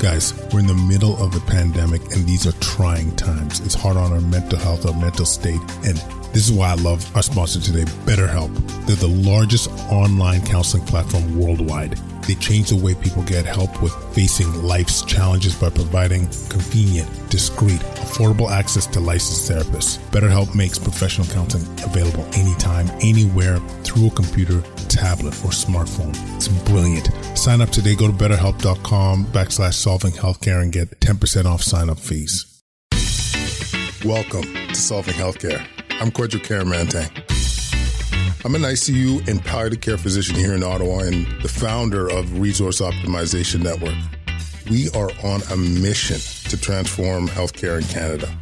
Guys, we're in the middle of a pandemic and these are trying times. It's hard on our mental health, our mental state. And this is why I love our sponsor today, BetterHelp. They're the largest online counseling platform worldwide. They change the way people get help with facing life's challenges by providing convenient, discreet, affordable access to licensed therapists. BetterHelp makes professional counseling available anytime, anywhere, through a computer, tablet, or smartphone. It's brilliant. Sign up today. Go to betterhelp.com backslash solving healthcare and get 10% off sign up fees. Welcome to Solving Healthcare. I'm Kwadwo Kyeremanteng. I'm an ICU and palliative care physician here in Ottawa and the founder of Resource Optimization Network. We are on a mission to transform healthcare in Canada.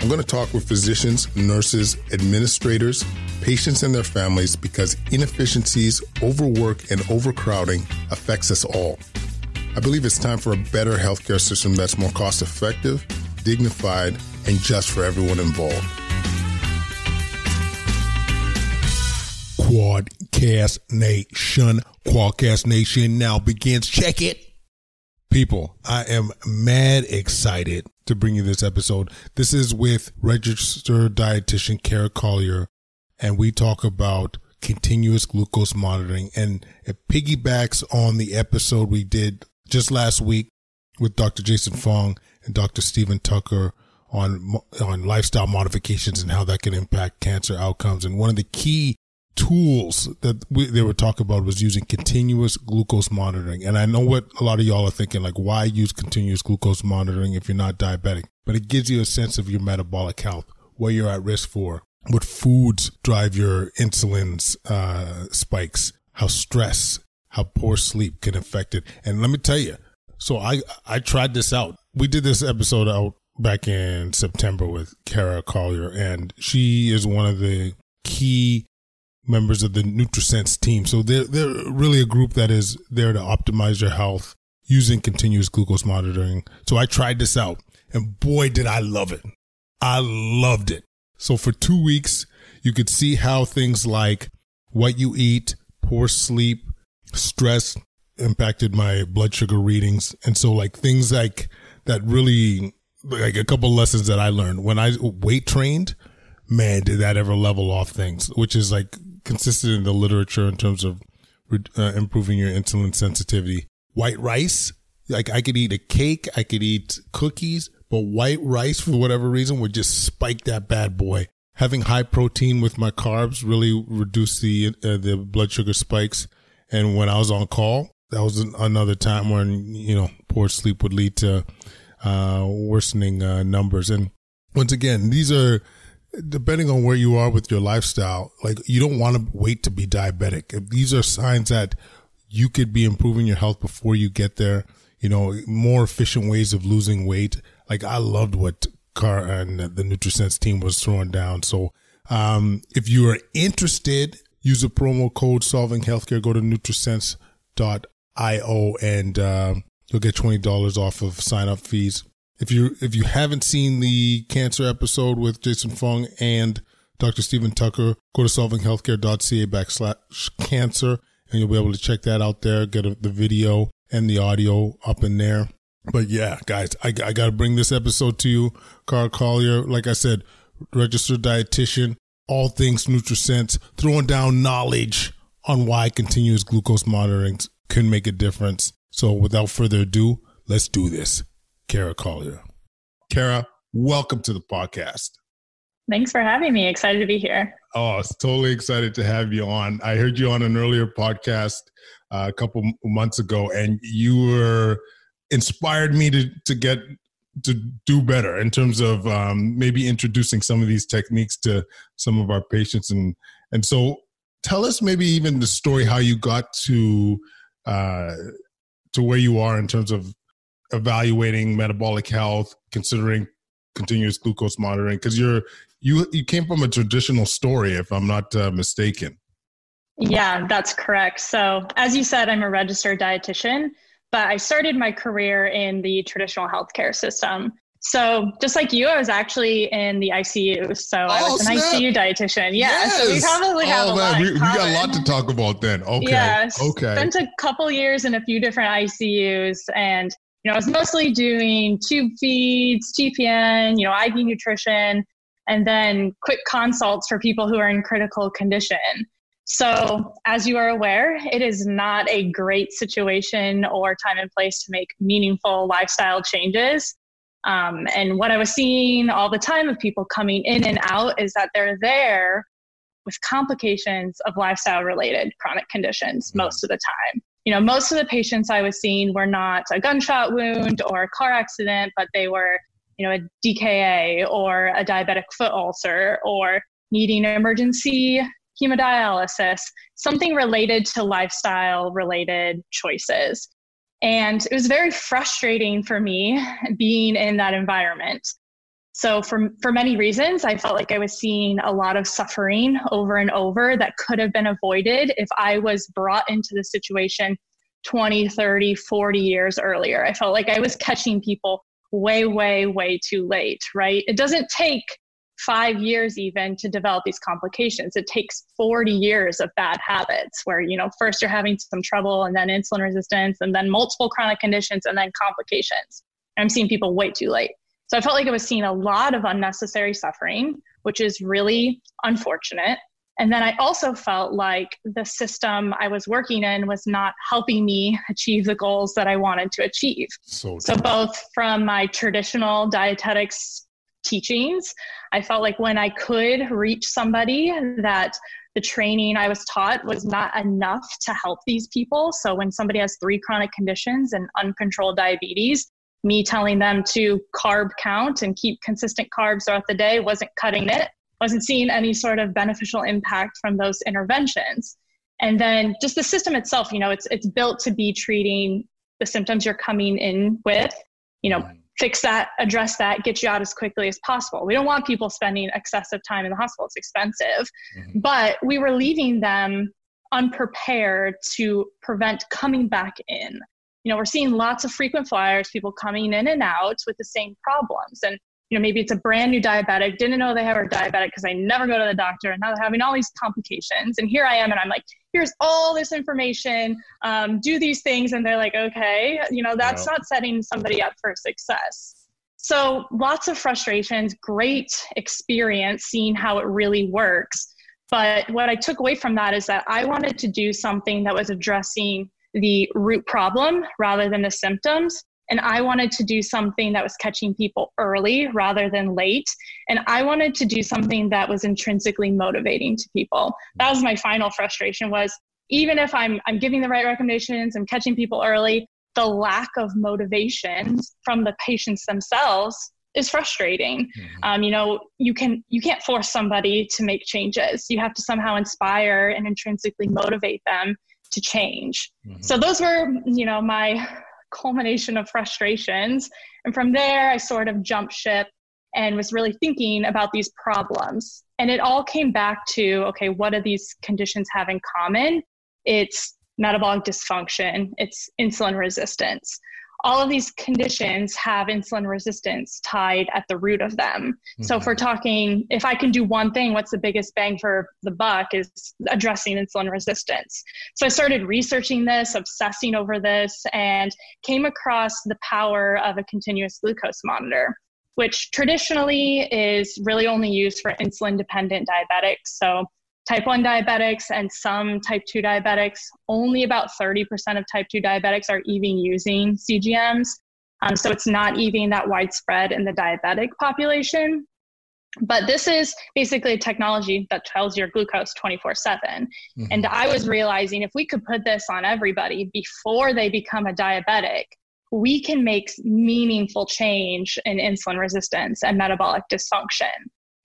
I'm going to talk with physicians, nurses, administrators, patients, and their families because inefficiencies, overwork, and overcrowding affects us all. I believe it's time for a better healthcare system that's more cost effective, dignified, and just for everyone involved. Kwadcast Nation. Kwadcast Nation now begins. Check it. People, I am mad excited to bring you this episode. This is with registered dietitian Kara Collier, and we talk about continuous glucose monitoring. And it piggybacks on the episode we did just last week with Dr. Jason Fung and Dr. Stephen Tucker on on lifestyle modifications and how that can impact cancer outcomes. And one of the key tools that we, they were talking about was using continuous glucose monitoring. And I know what a lot of y'all are thinking, like, why use continuous glucose monitoring if you're not diabetic? But it gives you a sense of your metabolic health, what you're at risk for, what foods drive your insulin uh, spikes, how stress, how poor sleep can affect it. And let me tell you, so I I tried this out. We did this episode out back in September with Kara Collier, and she is one of the key members of the NutriSense team. So they're, they're really a group that is there to optimize your health using continuous glucose monitoring. So I tried this out and boy, did I love it. I loved it. So for two weeks, you could see how things like what you eat, poor sleep, stress impacted my blood sugar readings. And so like things like that really, like a couple lessons that I learned when I weight trained, man, did that ever level off things, which is like consistent in the literature in terms of uh, improving your insulin sensitivity. White rice, like I could eat a cake, I could eat cookies, but white rice for whatever reason would just spike that bad boy. Having high protein with my carbs really reduced the uh, the blood sugar spikes. And when I was on call, that was another time when you know poor sleep would lead to uh, worsening uh, numbers. And once again, these are depending on where you are with your lifestyle, like you don't want to wait to be diabetic. These are signs that you could be improving your health before you get there. You know, more efficient ways of losing weight. Like I loved what Car and the NutriSense team was throwing down. So, um, if you are interested, use a promo code Solving Healthcare. Go to NutriSense.io and uh, you'll get twenty dollars off of sign up fees. If you if you haven't seen the cancer episode with Jason Fung and Dr. Stephen Tucker, go to solvinghealthcare.ca backslash cancer and you'll be able to check that out there, get a, the video and the audio up in there. But yeah, guys, I, I got to bring this episode to you. Kara Collier, like I said, registered dietitian, all things NutriSense, throwing down knowledge on why continuous glucose monitoring can make a difference. So without further ado, let's do this. Kara Collier. Kara, welcome to the podcast. Thanks for having me. Excited to be here. Oh, totally excited to have you on. I heard you on an earlier podcast uh, a couple months ago, and you were inspired me to to get to do better in terms of um, maybe introducing some of these techniques to some of our patients, and and so tell us maybe even the story how you got to uh, to where you are in terms of evaluating metabolic health, considering continuous glucose monitoring? Because you're you you came from a traditional story, if I'm not uh, mistaken. Yeah, that's correct. So, as you said, I'm a registered dietitian, but I started my career in the traditional healthcare system. So, just like you, I was actually in the ICU. So, oh, I was an snap. ICU dietitian. Yeah. Yes. So, we probably have oh, a man. lot. We, we, got a lot to talk about then. Okay. Yeah. Okay. Spent a couple years in a few different ICUs and You know, I was mostly doing tube feeds, TPN, you know, IV nutrition, and then quick consults for people who are in critical condition. So, as you are aware, it is not a great situation or time and place to make meaningful lifestyle changes. Um, and what I was seeing all the time of people coming in and out is that they're there with complications of lifestyle related chronic conditions most of the time. You know, most of the patients I was seeing were not a gunshot wound or a car accident, but they were, you know, a DKA or a diabetic foot ulcer or needing emergency hemodialysis, something related to lifestyle related choices. And it was very frustrating for me being in that environment. So, for, for many reasons, I felt like I was seeing a lot of suffering over and over that could have been avoided if I was brought into the situation 20, 30, 40 years earlier. I felt like I was catching people way, way, way too late, right? It doesn't take five years even to develop these complications. It takes 40 years of bad habits where, you know, first you're having some trouble and then insulin resistance and then multiple chronic conditions and then complications. I'm seeing people way too late. So I felt like I was seeing a lot of unnecessary suffering, which is really unfortunate. And then I also felt like the system I was working in was not helping me achieve the goals that I wanted to achieve. So, so both from my traditional dietetics teachings. I felt like when I could reach somebody that the training I was taught was not enough to help these people. So when somebody has three chronic conditions and uncontrolled diabetes, me telling them to carb count and keep consistent carbs throughout the day wasn't cutting it, wasn't seeing any sort of beneficial impact from those interventions. And then just the system itself, you know, it's it's built to be treating the symptoms you're coming in with, you know, fix that, address that, get you out as quickly as possible. We don't want people spending excessive time in the hospital, it's expensive. Mm-hmm. But we were leaving them unprepared to prevent coming back in. You know, we're seeing lots of frequent flyers, people coming in and out with the same problems. And you know, maybe it's a brand new diabetic, didn't know they have a diabetic because I never go to the doctor, and now they're having all these complications. And here I am, and I'm like, here's all this information, um, do these things, and they're like, okay, you know, that's not setting somebody up for success. So lots of frustrations, great experience seeing how it really works. But what I took away from that is that I wanted to do something that was addressing the root problem rather than the symptoms and I wanted to do something that was catching people early rather than late. And I wanted to do something that was intrinsically motivating to people. That was my final frustration was even if I'm I'm giving the right recommendations, I'm catching people early, the lack of motivation from the patients themselves is frustrating. Mm-hmm. Um, you know, you can you can't force somebody to make changes. You have to somehow inspire and intrinsically motivate them to change. Mm-hmm. So those were, you know, my culmination of frustrations. And from there, I sort of jumped ship and was really thinking about these problems. And it all came back to okay, what do these conditions have in common? It's metabolic dysfunction, it's insulin resistance all of these conditions have insulin resistance tied at the root of them. Mm-hmm. So if we're mm-hmm. talking, if I can do one thing, what's the biggest bang for the buck is addressing insulin resistance. So I started researching this, obsessing over this, and came across the power of a continuous glucose monitor. Which traditionally is really only used for insulin dependent diabetics. So type 1 diabetics and some type 2 diabetics. Only about 30% of type 2 diabetics are even using CGMs. Um, so it's not even that widespread in the diabetic population. But this is basically a technology that tells your glucose 24 7. Mm-hmm. And I was realizing if we could put this on everybody before they become a diabetic, we can make meaningful change in insulin resistance and metabolic dysfunction.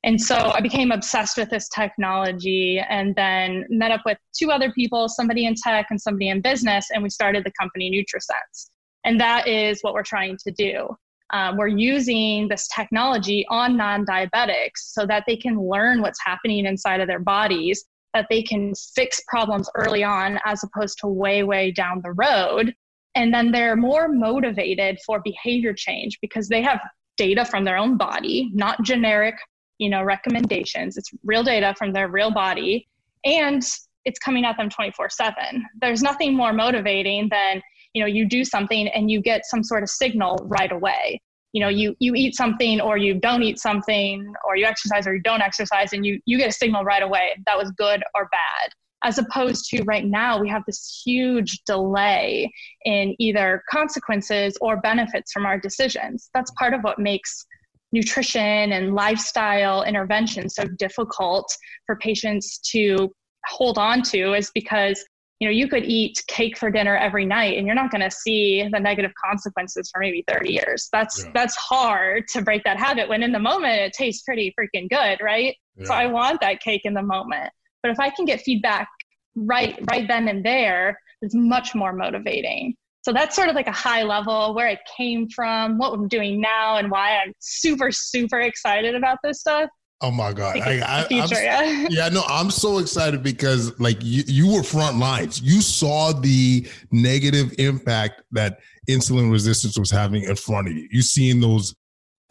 And so I became obsessed with this technology and then met up with two other people, somebody in tech and somebody in business, and we started the company NutriSense. And that is what we're trying to do. Um, we're using this technology on non diabetics so that they can learn what's happening inside of their bodies, that they can fix problems early on as opposed to way, way down the road. And then they're more motivated for behavior change because they have data from their own body, not generic you know recommendations. It's real data from their real body and it's coming at them 24 7 there's nothing more motivating than you know you do something and you get some sort of signal right away. You know you you eat something or you don't eat something or you exercise or you don't exercise and you you get a signal right away that was good or bad. As opposed to right now we have this huge delay in either consequences or benefits from our decisions. That's part of what makes nutrition and lifestyle intervention so difficult for patients to hold on to is because you know you could eat cake for dinner every night and you're not going to see the negative consequences for maybe 30 years that's yeah. that's hard to break that habit when in the moment it tastes pretty freaking good right yeah. so i want that cake in the moment but if i can get feedback right right then and there it's much more motivating so that's sort of like a high level where it came from what i'm doing now and why i'm super super excited about this stuff Oh my god! I, I, future, yeah. yeah, no, I'm so excited because like you, you were front lines. You saw the negative impact that insulin resistance was having in front of you. You seeing those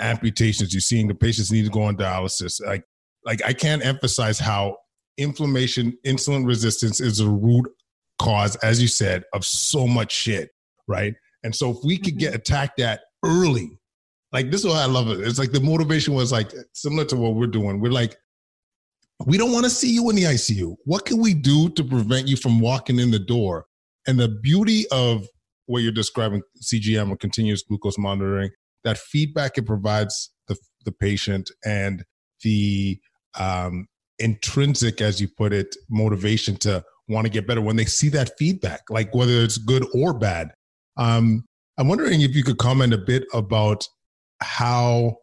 amputations. You seeing the patients need to go on dialysis. Like, like I can't emphasize how inflammation, insulin resistance is a root cause, as you said, of so much shit, right? And so if we could get mm-hmm. attacked at early, like this is why I love it. It's like the motivation was like similar to what we're doing. We're like, we don't want to see you in the ICU. What can we do to prevent you from walking in the door? And the beauty of what you're describing, CGM or continuous glucose monitoring, that feedback it provides the, the patient and the um, intrinsic, as you put it, motivation to want to get better when they see that feedback, like whether it's good or bad. Um, I'm wondering if you could comment a bit about how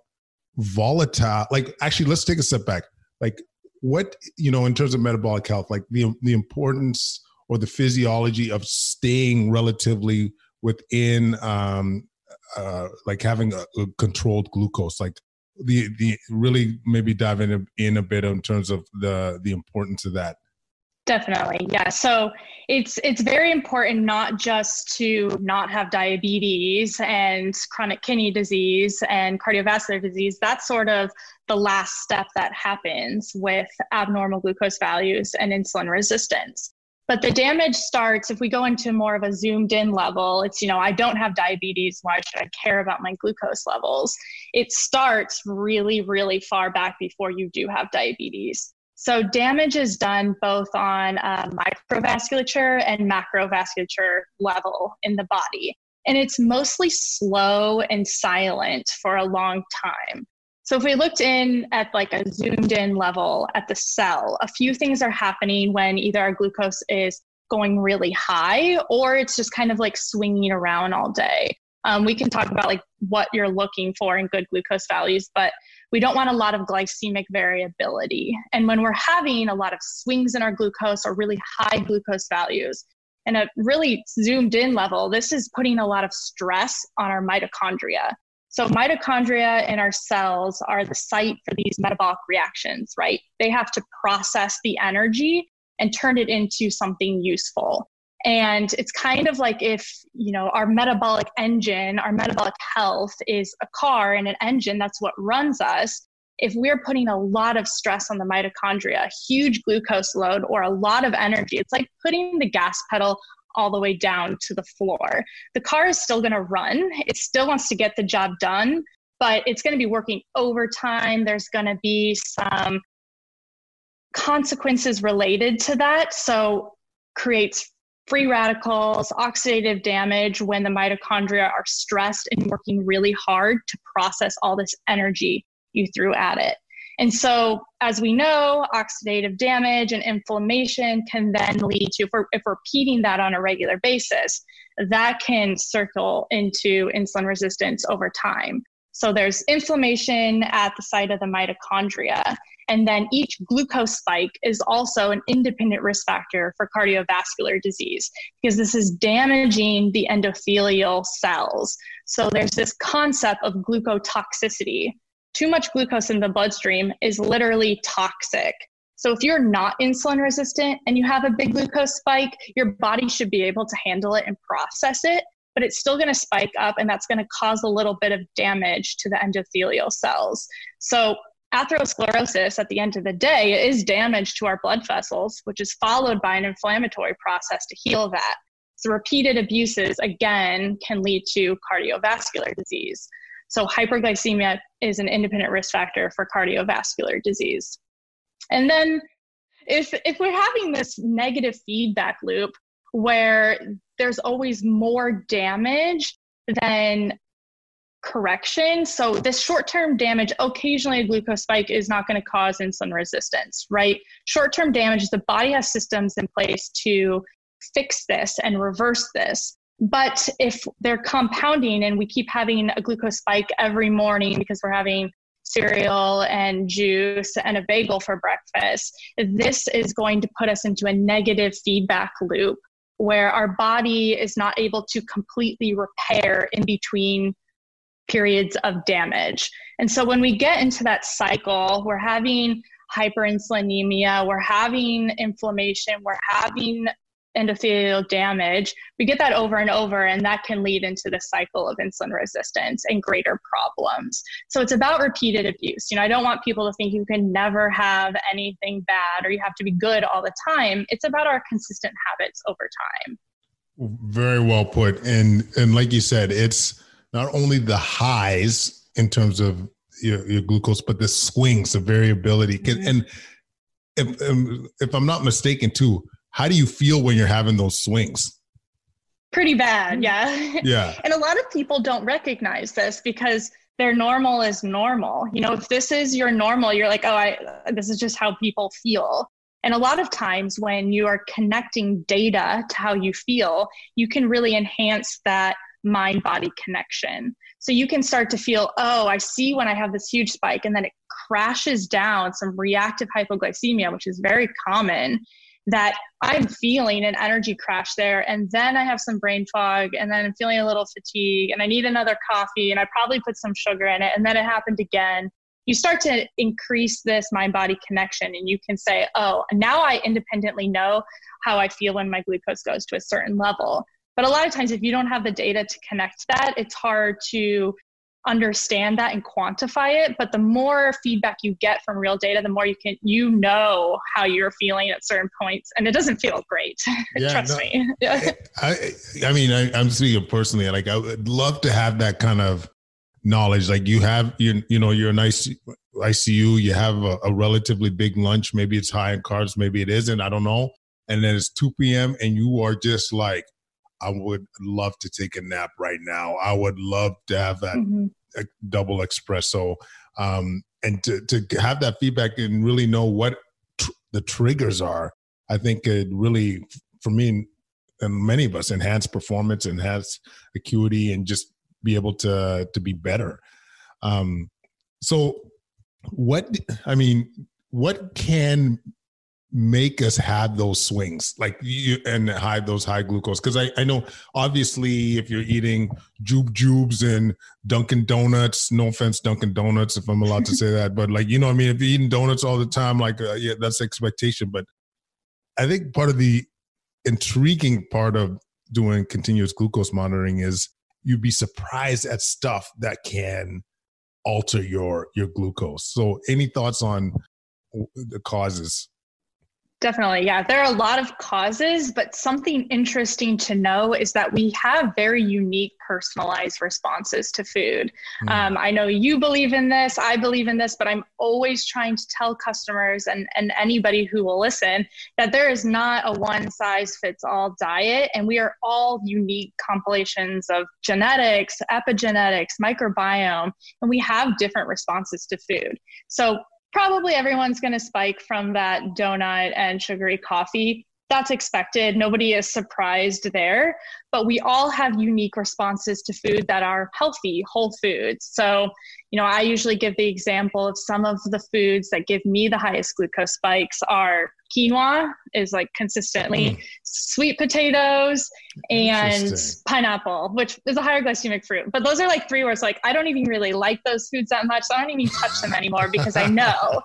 volatile like actually let's take a step back. Like what you know in terms of metabolic health like the the importance or the physiology of staying relatively within um uh like having a, a controlled glucose like the the really maybe dive in a, in a bit in terms of the the importance of that Definitely. Yeah. So it's it's very important not just to not have diabetes and chronic kidney disease and cardiovascular disease. That's sort of the last step that happens with abnormal glucose values and insulin resistance. But the damage starts if we go into more of a zoomed in level. It's, you know, I don't have diabetes. Why should I care about my glucose levels? It starts really, really far back before you do have diabetes. So damage is done both on a microvasculature and macrovasculature level in the body. And it's mostly slow and silent for a long time. So if we looked in at like a zoomed in level at the cell, a few things are happening when either our glucose is going really high or it's just kind of like swinging around all day. Um, we can talk about like what you're looking for in good glucose values, but we don't want a lot of glycemic variability. And when we're having a lot of swings in our glucose or really high glucose values, and a really zoomed in level, this is putting a lot of stress on our mitochondria. So, mitochondria in our cells are the site for these metabolic reactions, right? They have to process the energy and turn it into something useful. And it's kind of like if, you know, our metabolic engine, our metabolic health is a car and an engine, that's what runs us. If we're putting a lot of stress on the mitochondria, huge glucose load or a lot of energy, it's like putting the gas pedal all the way down to the floor. The car is still going to run. It still wants to get the job done, but it's going to be working overtime. There's going to be some consequences related to that. So creates free radicals, oxidative damage when the mitochondria are stressed and working really hard to process all this energy you threw at it. And so, as we know, oxidative damage and inflammation can then lead to, if we're, if we're repeating that on a regular basis, that can circle into insulin resistance over time. So, there's inflammation at the site of the mitochondria. And then each glucose spike is also an independent risk factor for cardiovascular disease because this is damaging the endothelial cells. So there's this concept of glucotoxicity. Too much glucose in the bloodstream is literally toxic. So if you're not insulin resistant and you have a big glucose spike, your body should be able to handle it and process it, but it's still going to spike up and that's going to cause a little bit of damage to the endothelial cells. So atherosclerosis at the end of the day is damage to our blood vessels, which is followed by an inflammatory process to heal that. So, repeated abuses, again, can lead to cardiovascular disease. So, hyperglycemia is an independent risk factor for cardiovascular disease. And then, if, if we're having this negative feedback loop where there's always more damage than correction. So this short-term damage, occasionally a glucose spike is not going to cause insulin resistance, right? Short-term damage, the body has systems in place to fix this and reverse this. But if they're compounding and we keep having a glucose spike every morning because we're having cereal and juice and a bagel for breakfast, this is going to put us into a negative feedback loop where our body is not able to completely repair in between periods of damage. And so when we get into that cycle, we're having hyperinsulinemia, we're having inflammation, we're having endothelial damage. We get that over and over, and that can lead into the cycle of insulin resistance and greater problems. So it's about repeated abuse. You know, I don't want people to think you can never have anything bad or you have to be good all the time. It's about our consistent habits over time. Very well put. And and like you said, it's not only the highs in terms of your, your glucose, but the swings, the variability. Mm-hmm. And if, um, if I'm not mistaken, too, how do you feel when you're having those swings? Pretty bad, yeah. Yeah. and a lot of people don't recognize this because their normal is normal. You know, if this is your normal, you're like, oh, I this is just how people feel. And a lot of times when you are connecting data to how you feel, you can really enhance that mind body connection. So you can start to feel, oh, I see when I have this huge spike, and then it crashes down some reactive hypoglycemia, which is very common. That I'm feeling an energy crash there, and then I have some brain fog, and then I'm feeling a little fatigue, and I need another coffee, and I probably put some sugar in it, and then it happened again. You start to increase this mind body connection, and you can say, Oh, now I independently know how I feel when my glucose goes to a certain level. But a lot of times, if you don't have the data to connect that, it's hard to understand that and quantify it. But the more feedback you get from real data the more you can you know how you're feeling at certain points. And it doesn't feel great. Yeah, trust no, me. I, I mean I, i'm speaking personally like i would love to have that kind of knowledge. Like you have you, you know you're a nice icu you have a, a relatively big lunch. Maybe it's high in carbs maybe it isn't i don't know. And then it's 2 p.m and you are just like I would love to take a nap right now. I would love to have that mm-hmm. double espresso um, and to, to have that feedback and really know what tr- the triggers are. I think it really, for me and many of us, enhance performance, enhance acuity, and just be able to to be better. Um, so, what I mean, what can make us have those swings like you and hide those high glucose. Because I, I know obviously if you're eating jube jubes and dunkin donuts no offense dunkin donuts if i'm allowed to say that but like you know i mean? If you're eating donuts all the time like uh, yeah that's expectation but i think part of the intriguing part of doing continuous glucose monitoring is you'd be surprised at stuff that can alter your your glucose. So any thoughts on the causes Definitely. Yeah. There are a lot of causes, but something interesting to know is that we have very unique personalized responses to food. Mm. Um, I know you believe in this, I believe in this, but I'm always trying to tell customers and, and anybody who will listen that there is not a one size fits all diet. And we are all unique compilations of genetics, epigenetics, microbiome, and we have different responses to food. So probably everyone's going to spike from that donut and sugary coffee. That's expected. Nobody is surprised there. But we all have unique responses to food that are healthy, whole foods. So, you know, I usually give the example of some of the foods that give me the highest glucose spikes are quinoa is like consistently mm. sweet potatoes and pineapple which is a higher glycemic fruit but those are like three where it's like i don't even really like those foods that much so i don't even touch them anymore because i know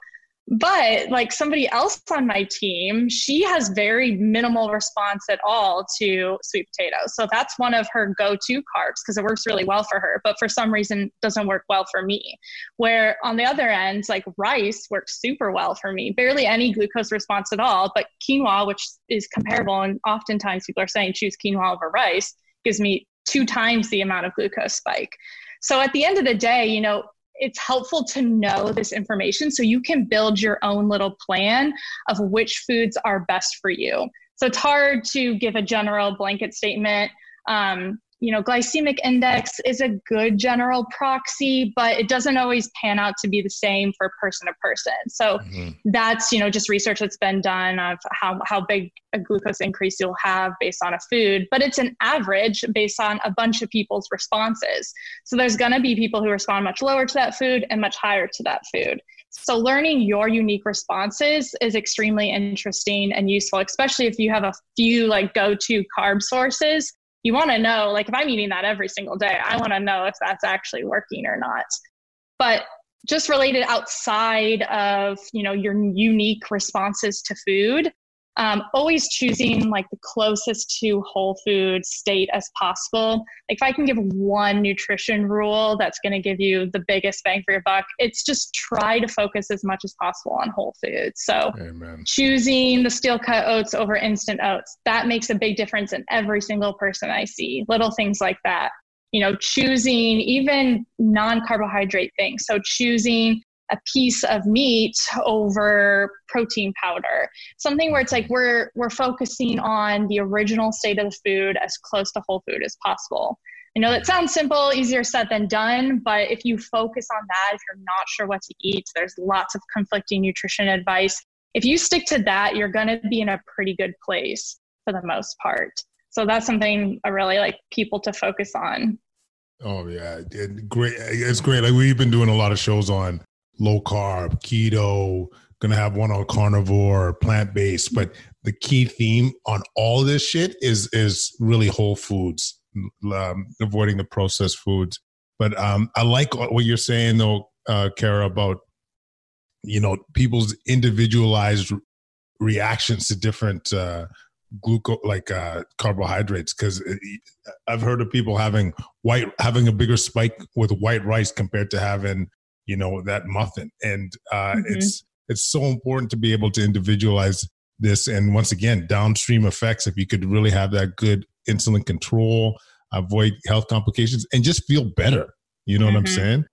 but like somebody else on my team, she has very minimal response at all to sweet potatoes. So that's one of her go-to carbs because it works really well for her, but for some reason doesn't work well for me. Where on the other end, like rice works super well for me. Barely any glucose response at all, but quinoa, which is comparable and oftentimes people are saying choose quinoa over rice, gives me two times the amount of glucose spike. So at the end of the day, you know, it's helpful to know this information so you can build your own little plan of which foods are best for you. So it's hard to give a general blanket statement. Um, you know, glycemic index is a good general proxy, but it doesn't always pan out to be the same for person to person. So mm-hmm. that's, you know, just research that's been done of how, how big a glucose increase you'll have based on a food, but it's an average based on a bunch of people's responses. So there's going to be people who respond much lower to that food and much higher to that food. So learning your unique responses is extremely interesting and useful, especially if you have a few like go-to carb sources you want to know like if i'm eating that every single day i want to know if that's actually working or not. But just related outside of you know your unique responses to food um, always choosing like the closest to whole food state as possible. Like if I can give one nutrition rule that's going to give you the biggest bang for your buck, it's just try to focus as much as possible on whole foods. So Amen. choosing the steel cut oats over instant oats, that makes a big difference in every single person I see. Little things like that. You know, choosing even non carbohydrate things. So choosing a piece of meat over protein powder. Something where it's like we're we're focusing on the original state of the food as close to whole food as possible. I know that sounds simple easier said than done but if you focus on that if you're not sure what to eat there's lots of conflicting nutrition advice. If you stick to that you're going to be in a pretty good place for the most part. So that's something i really like people to focus on. Oh yeah, great! It's great. Like we've been doing a lot of shows on low carb, keto, gonna have one on carnivore, plant based. But the key theme on all this shit is is really whole foods, um, avoiding the processed foods. But um, I like what you're saying though, uh, Kara, about you know people's individualized reactions to different uh, glucose like uh, carbohydrates because I've heard of people having white having a bigger spike with white rice compared to having you know that muffin and uh, mm-hmm. it's it's so important to be able to individualize this and once again downstream effects if you could really have that good insulin control avoid health complications and just feel better you know mm-hmm. what i'm mm-hmm. saying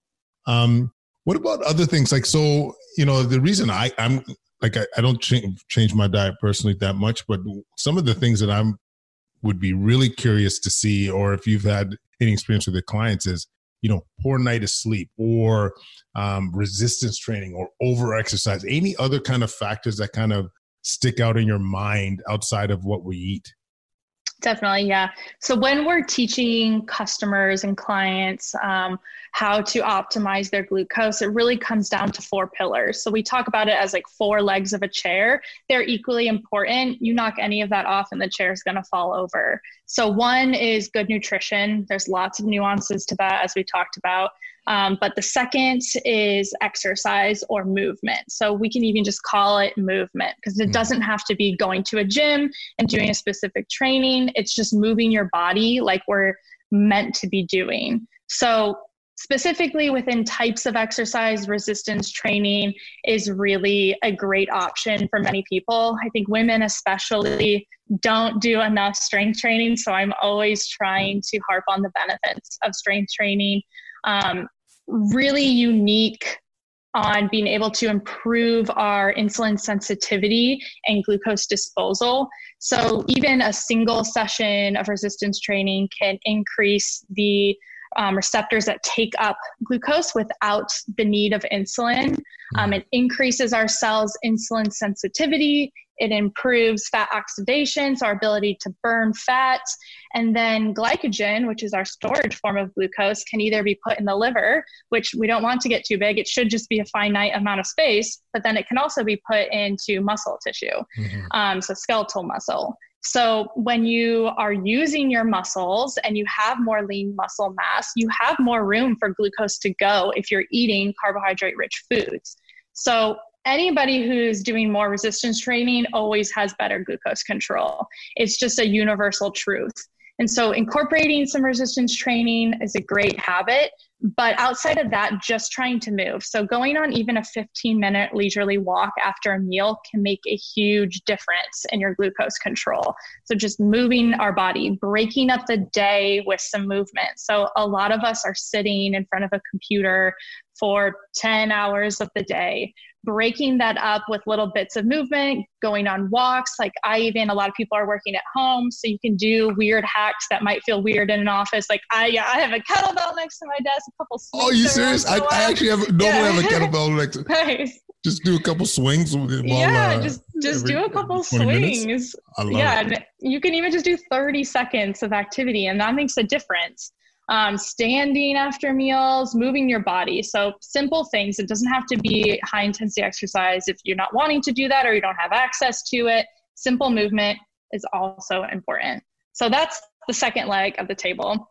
um what about other things like so you know the reason i i'm like i, I don't change, change my diet personally that much but some of the things that i'm would be really curious to see or if you've had any experience with the clients is you know poor night of sleep or um, resistance training or over exercise any other kind of factors that kind of stick out in your mind outside of what we eat Definitely, yeah. So when we're teaching customers and clients um, how to optimize their glucose, it really comes down to four pillars. So we talk about it as like four legs of a chair. They're equally important. You knock any of that off, and the chair is going to fall over. So one is good nutrition. There's lots of nuances to that, as we talked about. Um, but the second is exercise or movement. So we can even just call it movement because it mm. doesn't have to be going to a gym and doing a specific training. It's just moving your body like we're meant to be doing. So specifically within types of exercise, resistance training is really a great option for many people. I think women, especially, don't do enough strength training. So I'm always trying to harp on the benefits of strength training um, really unique on being able to improve our insulin sensitivity and glucose disposal. So, even a single session of resistance training can increase the um, receptors that take up glucose without the need of insulin. Um, it increases our cells' insulin sensitivity. It improves fat oxidation, so our ability to burn fat. And then glycogen, which is our storage form of glucose, can either be put in the liver, which we don't want to get too big. It should just be a finite amount of space, but then it can also be put into muscle tissue, mm-hmm. um, so skeletal muscle. So, when you are using your muscles and you have more lean muscle mass, you have more room for glucose to go if you're eating carbohydrate rich foods. So, anybody who's doing more resistance training always has better glucose control. It's just a universal truth. And so incorporating some resistance training is a great habit. But outside of that, just trying to move. So going on even a 15 minute leisurely walk after a meal can make a huge difference in your glucose control. So just moving our body, breaking up the day with some movement. So a lot of us are sitting in front of a computer for 10 hours of the day breaking that up with little bits of movement, going on walks. Like I even, a lot of people are working at home, so you can do weird hacks that might feel weird in an office. Like I, I have a kettlebell next to my desk, a couple. Oh, you serious? I, I, actually have normally yeah. have a kettlebell next. To, nice. Just do a couple swings. While, yeah, uh, just just every, do a couple swings. I yeah, it. you can even just do thirty seconds of activity, and that makes a difference um, standing after meals, moving your body. So simple things. It doesn't have to be high intensity exercise if you're not wanting to do that or you don't have access to it. Simple movement is also important. So that's the second leg of the table.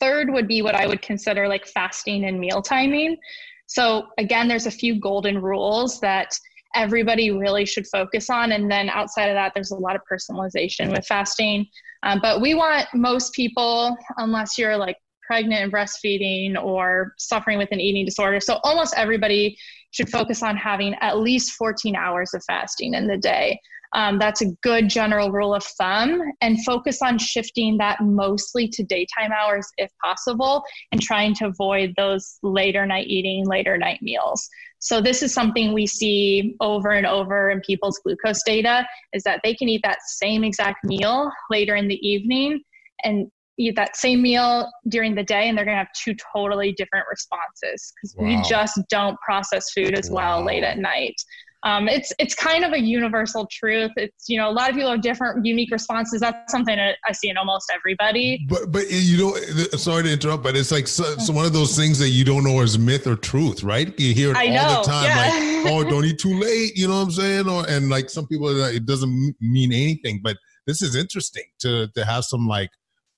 Third would be what I would consider like fasting and meal timing. So again, there's a few golden rules that everybody really should focus on. And then outside of that, there's a lot of personalization with fasting. Um, but we want most people, unless you're like pregnant and breastfeeding or suffering with an eating disorder. So almost everybody should focus on having at least 14 hours of fasting in the day. Um, that's a good general rule of thumb and focus on shifting that mostly to daytime hours if possible and trying to avoid those later night eating, later night meals. So this is something we see over and over in people's glucose data is that they can eat that same exact meal later in the evening and eat that same meal during the day and they're going to have two totally different responses because wow. we just don't process food as wow. well late at night um, it's it's kind of a universal truth. It's you know a lot of people have different unique responses. That's something that I see in almost everybody. But but you know, sorry to interrupt, but it's like so, so one of those things that you don't know is myth or truth, right? You hear it I all know, the time, yeah. like oh, don't eat too late. You know what I'm saying? Or and like some people, it doesn't mean anything. But this is interesting to to have some like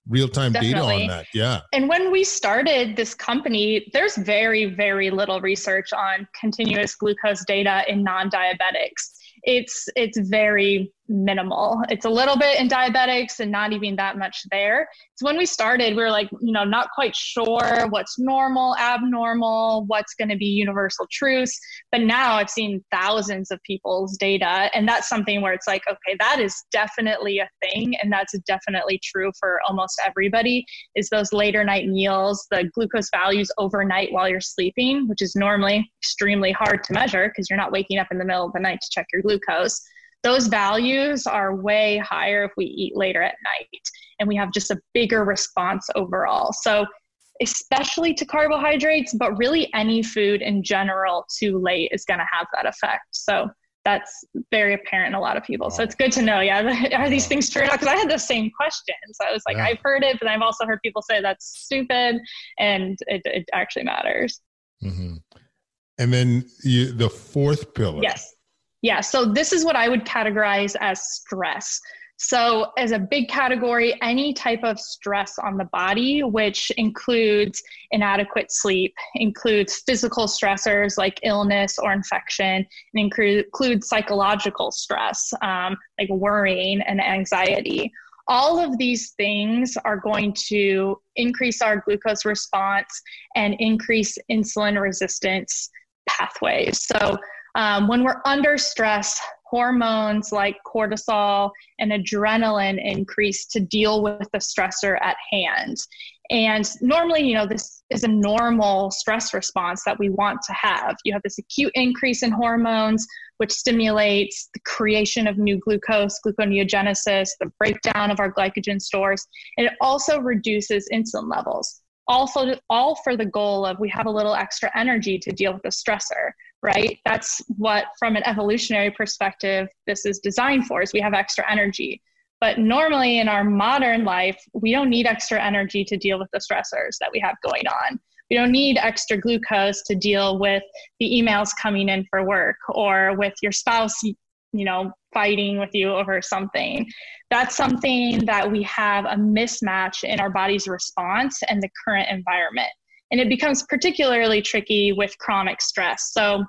real time data on that. Yeah. And when we started this company, there's very, very little research on continuous glucose data in non diabetics. It's it's very minimal. It's a little bit in diabetics and not even that much there. So when we started, we were like, you know, not quite sure what's normal, abnormal, what's going to be universal truths. But now I've seen thousands of people's data, and that's something where it's like, okay, that is definitely a thing, and that's definitely true for almost everybody. Is those later night meals, the glucose values overnight while you're sleeping, which is normally extremely hard to measure because you're not waking up in the middle of the night to check your glucose those values are way higher if we eat later at night and we have just a bigger response overall. So especially to carbohydrates but really any food in general too late is going to have that effect. So that's very apparent in a lot of people. So it's good to know. Yeah are these things true? Because i had the same question. So i was like yeah. i've heard it but i've also heard people say that's stupid and it, it actually matters. Mm-hmm. and then you, the fourth pillar. Yes yeah, so this is what I would categorize as stress. So, as a big category, any type of stress on the body, which includes inadequate sleep, includes physical stressors like illness or infection, and includes psychological stress um, like worrying and anxiety. All of these things are going to increase our glucose response and increase insulin resistance pathways. So, um, when we're under stress, hormones like cortisol and adrenaline increase to deal with the stressor at hand. And normally, you know, this is a normal stress response that we want to have. You have this acute increase in hormones, which stimulates the creation of new glucose, gluconeogenesis, the breakdown of our glycogen stores, and it also reduces insulin levels. Also, all for the goal of we have a little extra energy to deal with the stressor right? That's what, from an evolutionary perspective, this is designed for, is we have extra energy. But normally in our modern life, we don't need extra energy to deal with the stressors that we have going on. We don't need extra glucose to deal with the emails coming in for work or with your spouse, you know, fighting with you over something. That's something that we have a mismatch in our body's response and the current environment. And it becomes particularly tricky with chronic stress. So,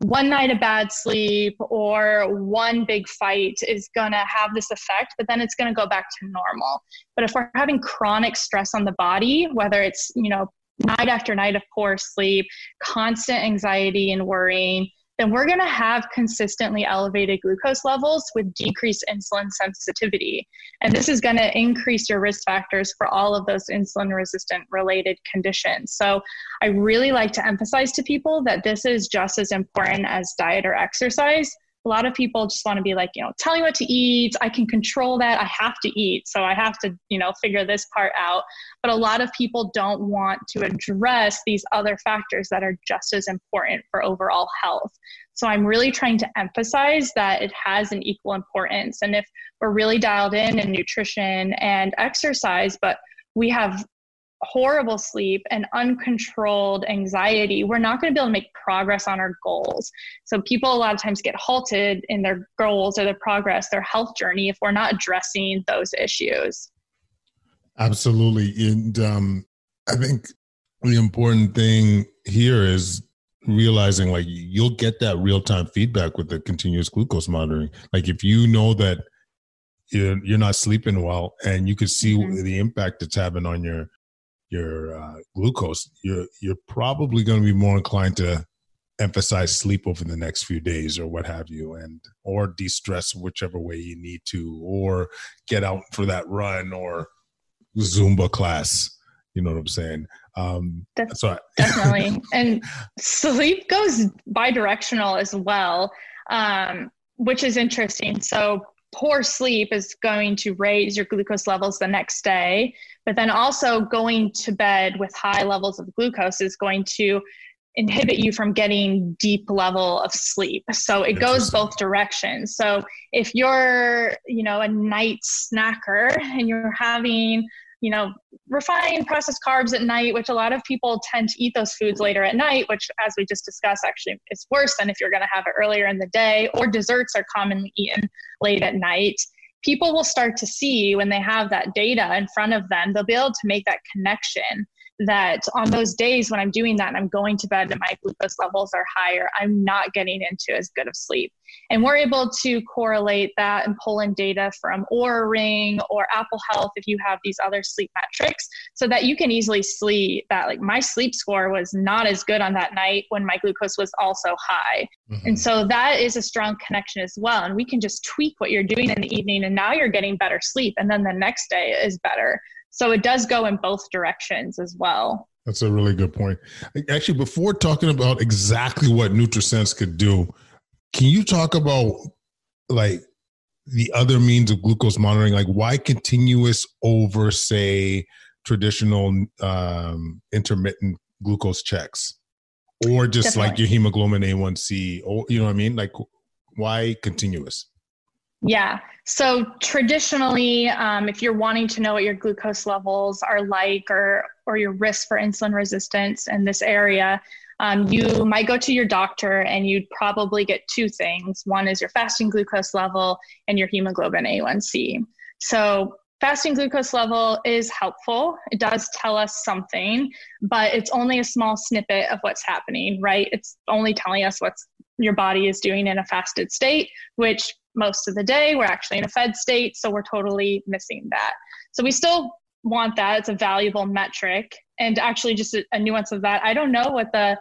one night of bad sleep or one big fight is going to have this effect, but then it's going to go back to normal. But if we're having chronic stress on the body, whether it's, you know, night after night of poor sleep, constant anxiety and worrying, then we're going to have consistently elevated glucose levels with decreased insulin sensitivity. And this is going to increase your risk factors for all of those insulin resistant related conditions. So I really like to emphasize to people that this is just as important as diet or exercise a lot of people just want to be like, you know, tell me what to eat. I can control that. I have to eat. So I have to, you know, figure this part out. But a lot of people don't want to address these other factors that are just as important for overall health. So I'm really trying to emphasize that it has an equal importance. And if we're really dialed in in nutrition and exercise, but we have horrible sleep and uncontrolled anxiety, we're not going to be able to make progress on our goals. So, people a lot of times get halted in their goals or their progress, their health journey, if we're not addressing those issues. Absolutely. And um, I think the important thing here is realizing like you'll get that real time feedback with the continuous glucose monitoring. Like, if you know that you're, you're not sleeping well and you can see mm-hmm. the impact it's having on your your uh, glucose, you're you're probably going to be more inclined to emphasize sleep over the next few days or what have you and or de-stress whichever way you need to or get out for that run or zumba class. You know what i'm saying? Um so definitely. And sleep goes bi-directional as well um which is interesting. So poor sleep is going to raise your glucose levels the next day but then also going to bed with high levels of glucose is going to inhibit you from getting deep level of sleep. So it goes both directions. So if you're you know a night snacker and you're having you know, refined processed carbs at night, which a lot of people tend to eat those foods later at night, which, as we just discussed, actually is worse than if you're going to have it earlier in the day, or desserts are commonly eaten late at night. People will start to see when they have that data in front of them, they'll be able to make that connection that on those days when I'm doing that and I'm going to bed and my glucose levels are higher, I'm not getting into as good of sleep. And we're able to correlate that and pull in data from Oura Ring or Apple Health if you have these other sleep metrics so that you can easily see that like my sleep score was not as good on that night when my glucose was also high. Mm-hmm. And so that is a strong connection as well. And we can just tweak what you're doing in the evening and now you're getting better sleep and then the next day is better. So it does go in both directions as well. That's a really good point. Actually, before talking about exactly what NutriSense could do, can you talk about like the other means of glucose monitoring? Like why continuous over, say, traditional um, intermittent glucose checks? Or just Definitely. like your hemoglobin A1C, or you know what I mean? Like why continuous? Yeah. So traditionally, um, if you're wanting to know what your glucose levels are like or or your risk for insulin resistance in this area, um, you might go to your doctor and you'd probably get two things. One is your fasting glucose level and your hemoglobin A1C. So fasting glucose level is helpful. It does tell us something, but it's only a small snippet of what's happening, right? It's only telling us what's your body is doing in a fasted state, which most of the day we're actually in a fed state, so we're totally missing that. So we still want that. It's a valuable metric. And actually, just a, a nuance of that, I don't know what the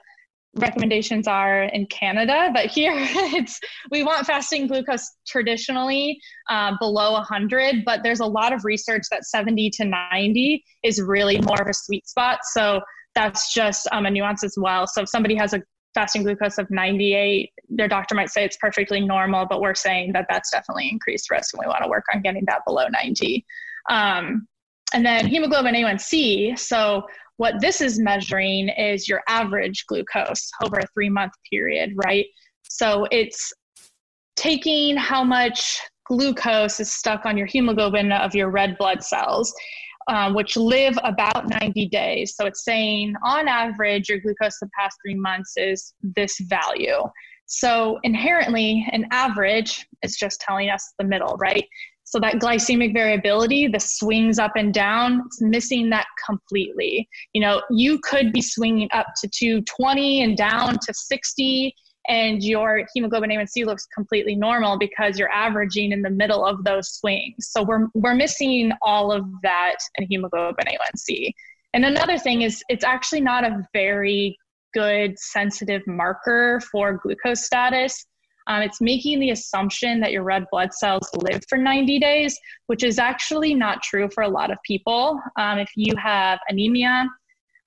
recommendations are in Canada, but here it's we want fasting glucose traditionally uh, below 100, but there's a lot of research that 70 to 90 is really more of a sweet spot. So that's just um, a nuance as well. So if somebody has a fasting glucose of 98, their doctor might say it's perfectly normal, but we're saying that that's definitely increased risk and we want to work on getting that below 90. Um, and then hemoglobin A1C. So what this is measuring is your average glucose over a three month period, right? So it's taking how much glucose is stuck on your hemoglobin of your red blood cells, um, which live about 90 days. So it's saying on average, your glucose the past three months is this value. So inherently, an average is just telling us the middle, right? So that glycemic variability, the swings up and down, it's missing that completely. You know, you could be swinging up to 220 and down to 60 and your hemoglobin A1C looks completely normal because you're averaging in the middle of those swings. So we're we're missing all of that in hemoglobin A1C. And another thing is it's actually not a very good sensitive marker for glucose status. Um, it's making the assumption that your red blood cells live for 90 days, which is actually not true for a lot of people. Um, if you have anemia,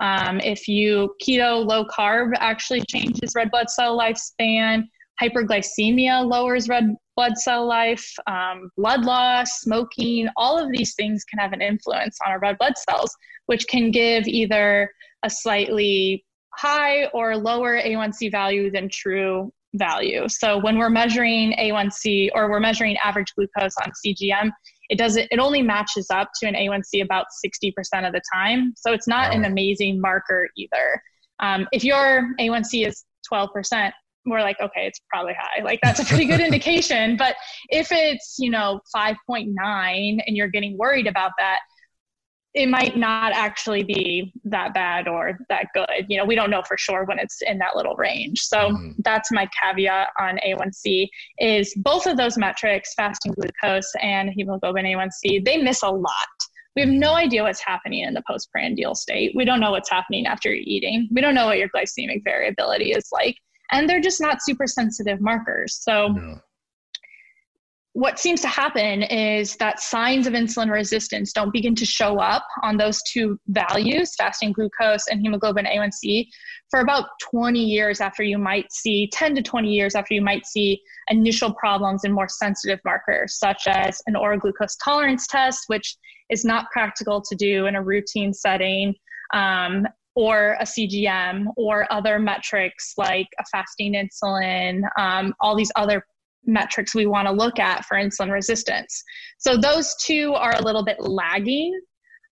um, if you keto, low carb actually changes red blood cell lifespan. Hyperglycemia lowers red blood cell life. Um, blood loss, smoking, all of these things can have an influence on our red blood cells, which can give either a slightly high or lower A1C value than true value. So when we're measuring A1C or we're measuring average glucose on CGM, it doesn't it only matches up to an A1C about 60% of the time. So it's not wow. an amazing marker either. Um, if your A1C is 12%, we're like, okay, it's probably high. Like that's a pretty good indication. But if it's, you know, 5.9 and you're getting worried about that, it might not actually be that bad or that good. You know, we don't know for sure when it's in that little range. So mm-hmm. that's my caveat on A1C is both of those metrics, fasting glucose and hemoglobin A1C, they miss a lot. We have no idea what's happening in the postprandial state. We don't know what's happening after you're eating. We don't know what your glycemic variability is like. And they're just not super sensitive markers. So no what seems to happen is that signs of insulin resistance don't begin to show up on those two values, fasting glucose and hemoglobin A1C, for about 20 years after you might see, 10 to 20 years after you might see initial problems in more sensitive markers, such as an oral glucose tolerance test, which is not practical to do in a routine setting. Um, or a CGM or other metrics like a fasting insulin, um, all these other metrics we want to look at for insulin resistance. So those two are a little bit lagging.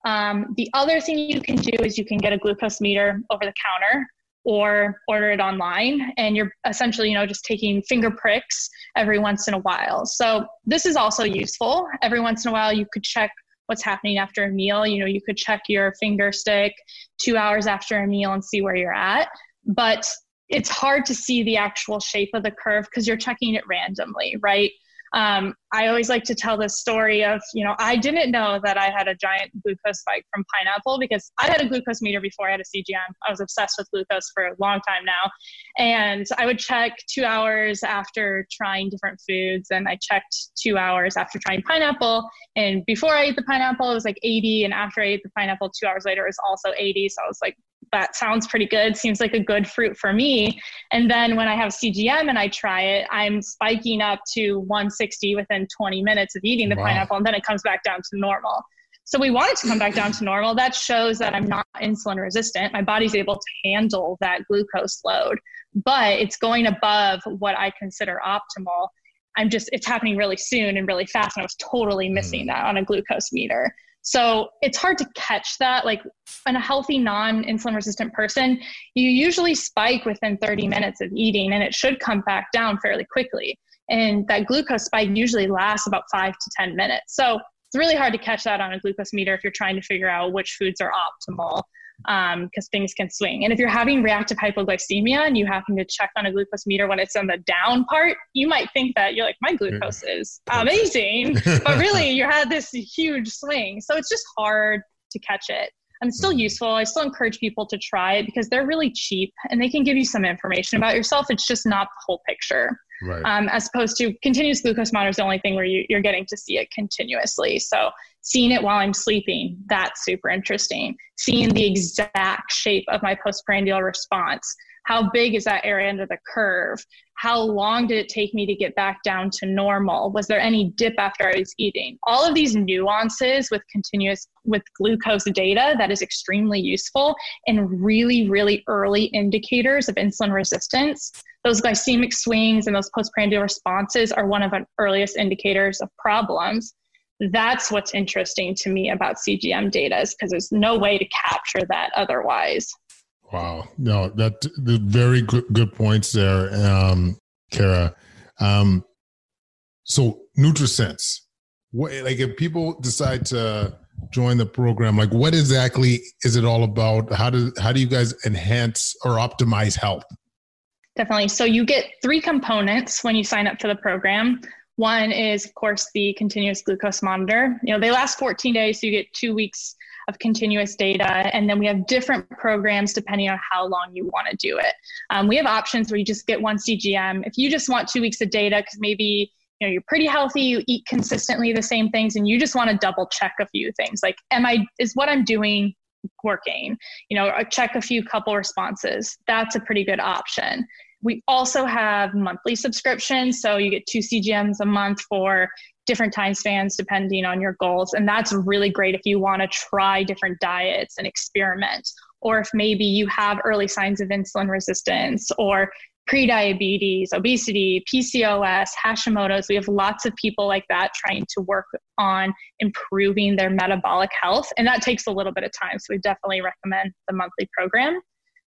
Um, the other thing you can do is you can get a glucose meter over the counter or order it online and you're essentially you know just taking finger pricks every once in a while so this is also useful every once in a while you could check what's happening after a meal you know you could check your finger stick two hours after a meal and see where you're at but it's hard to see the actual shape of the curve because you're checking it randomly, right? Um, I always like to tell this story of, you know, I didn't know that I had a giant glucose spike from pineapple because I had a glucose meter before I had a CGM. I was obsessed with glucose for a long time now. And I would check two hours after trying different foods. And I checked two hours after trying pineapple. And before I ate the pineapple, it was like 80. And after I ate the pineapple, two hours later, it was also 80. So I was like, that sounds pretty good, seems like a good fruit for me. And then when I have CGM and I try it, I'm spiking up to 160 within 20 minutes of eating the wow. pineapple, and then it comes back down to normal. So we want it to come back down to normal. That shows that I'm not insulin resistant. My body's able to handle that glucose load, but it's going above what I consider optimal. I'm just, it's happening really soon and really fast. And I was totally missing mm. that on a glucose meter. So it's hard to catch that. Like in a healthy, non insulin resistant person, you usually spike within 30 minutes of eating and it should come back down fairly quickly. And that glucose spike usually lasts about five to 10 minutes. So it's really hard to catch that on a glucose meter if you're trying to figure out which foods are optimal because um, things can swing. And if you're having reactive hypoglycemia and you happen to check on a glucose meter when it's on the down part, you might think that you're like, my glucose is amazing, but really you had this huge swing. So it's just hard to catch it. I'm still mm-hmm. useful. I still encourage people to try it because they're really cheap and they can give you some information about yourself. It's just not the whole picture. Right. Um, as opposed to continuous glucose monitor is the only thing where you, you're getting to see it continuously. So seeing it while I'm sleeping, that's super interesting. Seeing the exact shape of my postprandial response. How big is that area under the curve? How long did it take me to get back down to normal? Was there any dip after I was eating? All of these nuances with continuous with glucose data that is extremely useful and really, really early indicators of insulin resistance. Those glycemic swings and those postprandial responses are one of the earliest indicators of problems that's what's interesting to me about CGM data is because there's no way to capture that otherwise. Wow. No, that the very good, good points there, um, Kara. Um, so NutriSense, what, like if people decide to join the program, like what exactly is it all about? How do, how do you guys enhance or optimize health? Definitely. So you get three components when you sign up for the program. One is, of course, the continuous glucose monitor. You know, they last 14 days, so you get two weeks of continuous data. And then we have different programs depending on how long you want to do it. Um, we have options where you just get one CGM. If you just want two weeks of data, because maybe you know you're pretty healthy, you eat consistently the same things, and you just want to double check a few things. Like, am I is what I'm doing working? You know, check a few couple responses. That's a pretty good option. We also have monthly subscriptions. So you get two CGMs a month for different time spans depending on your goals. And that's really great if you want to try different diets and experiment, or if maybe you have early signs of insulin resistance or prediabetes, obesity, PCOS, Hashimoto's. We have lots of people like that trying to work on improving their metabolic health. And that takes a little bit of time. So we definitely recommend the monthly program.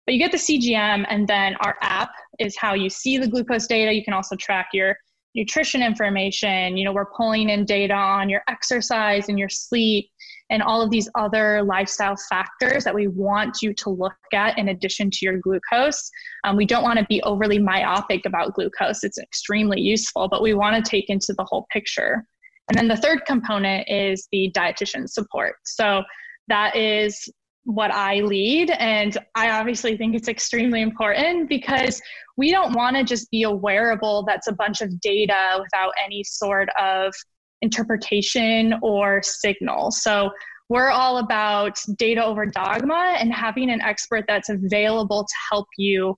But you get the CGM, and then our app is how you see the glucose data. You can also track your nutrition information. You know, we're pulling in data on your exercise and your sleep and all of these other lifestyle factors that we want you to look at in addition to your glucose. Um, we don't want to be overly myopic about glucose, it's extremely useful, but we want to take into the whole picture. And then the third component is the dietitian support. So that is what I lead. And I obviously think it's extremely important because we don't want to just be a wearable that's a bunch of data without any sort of interpretation or signal. So we're all about data over dogma and having an expert that's available to help you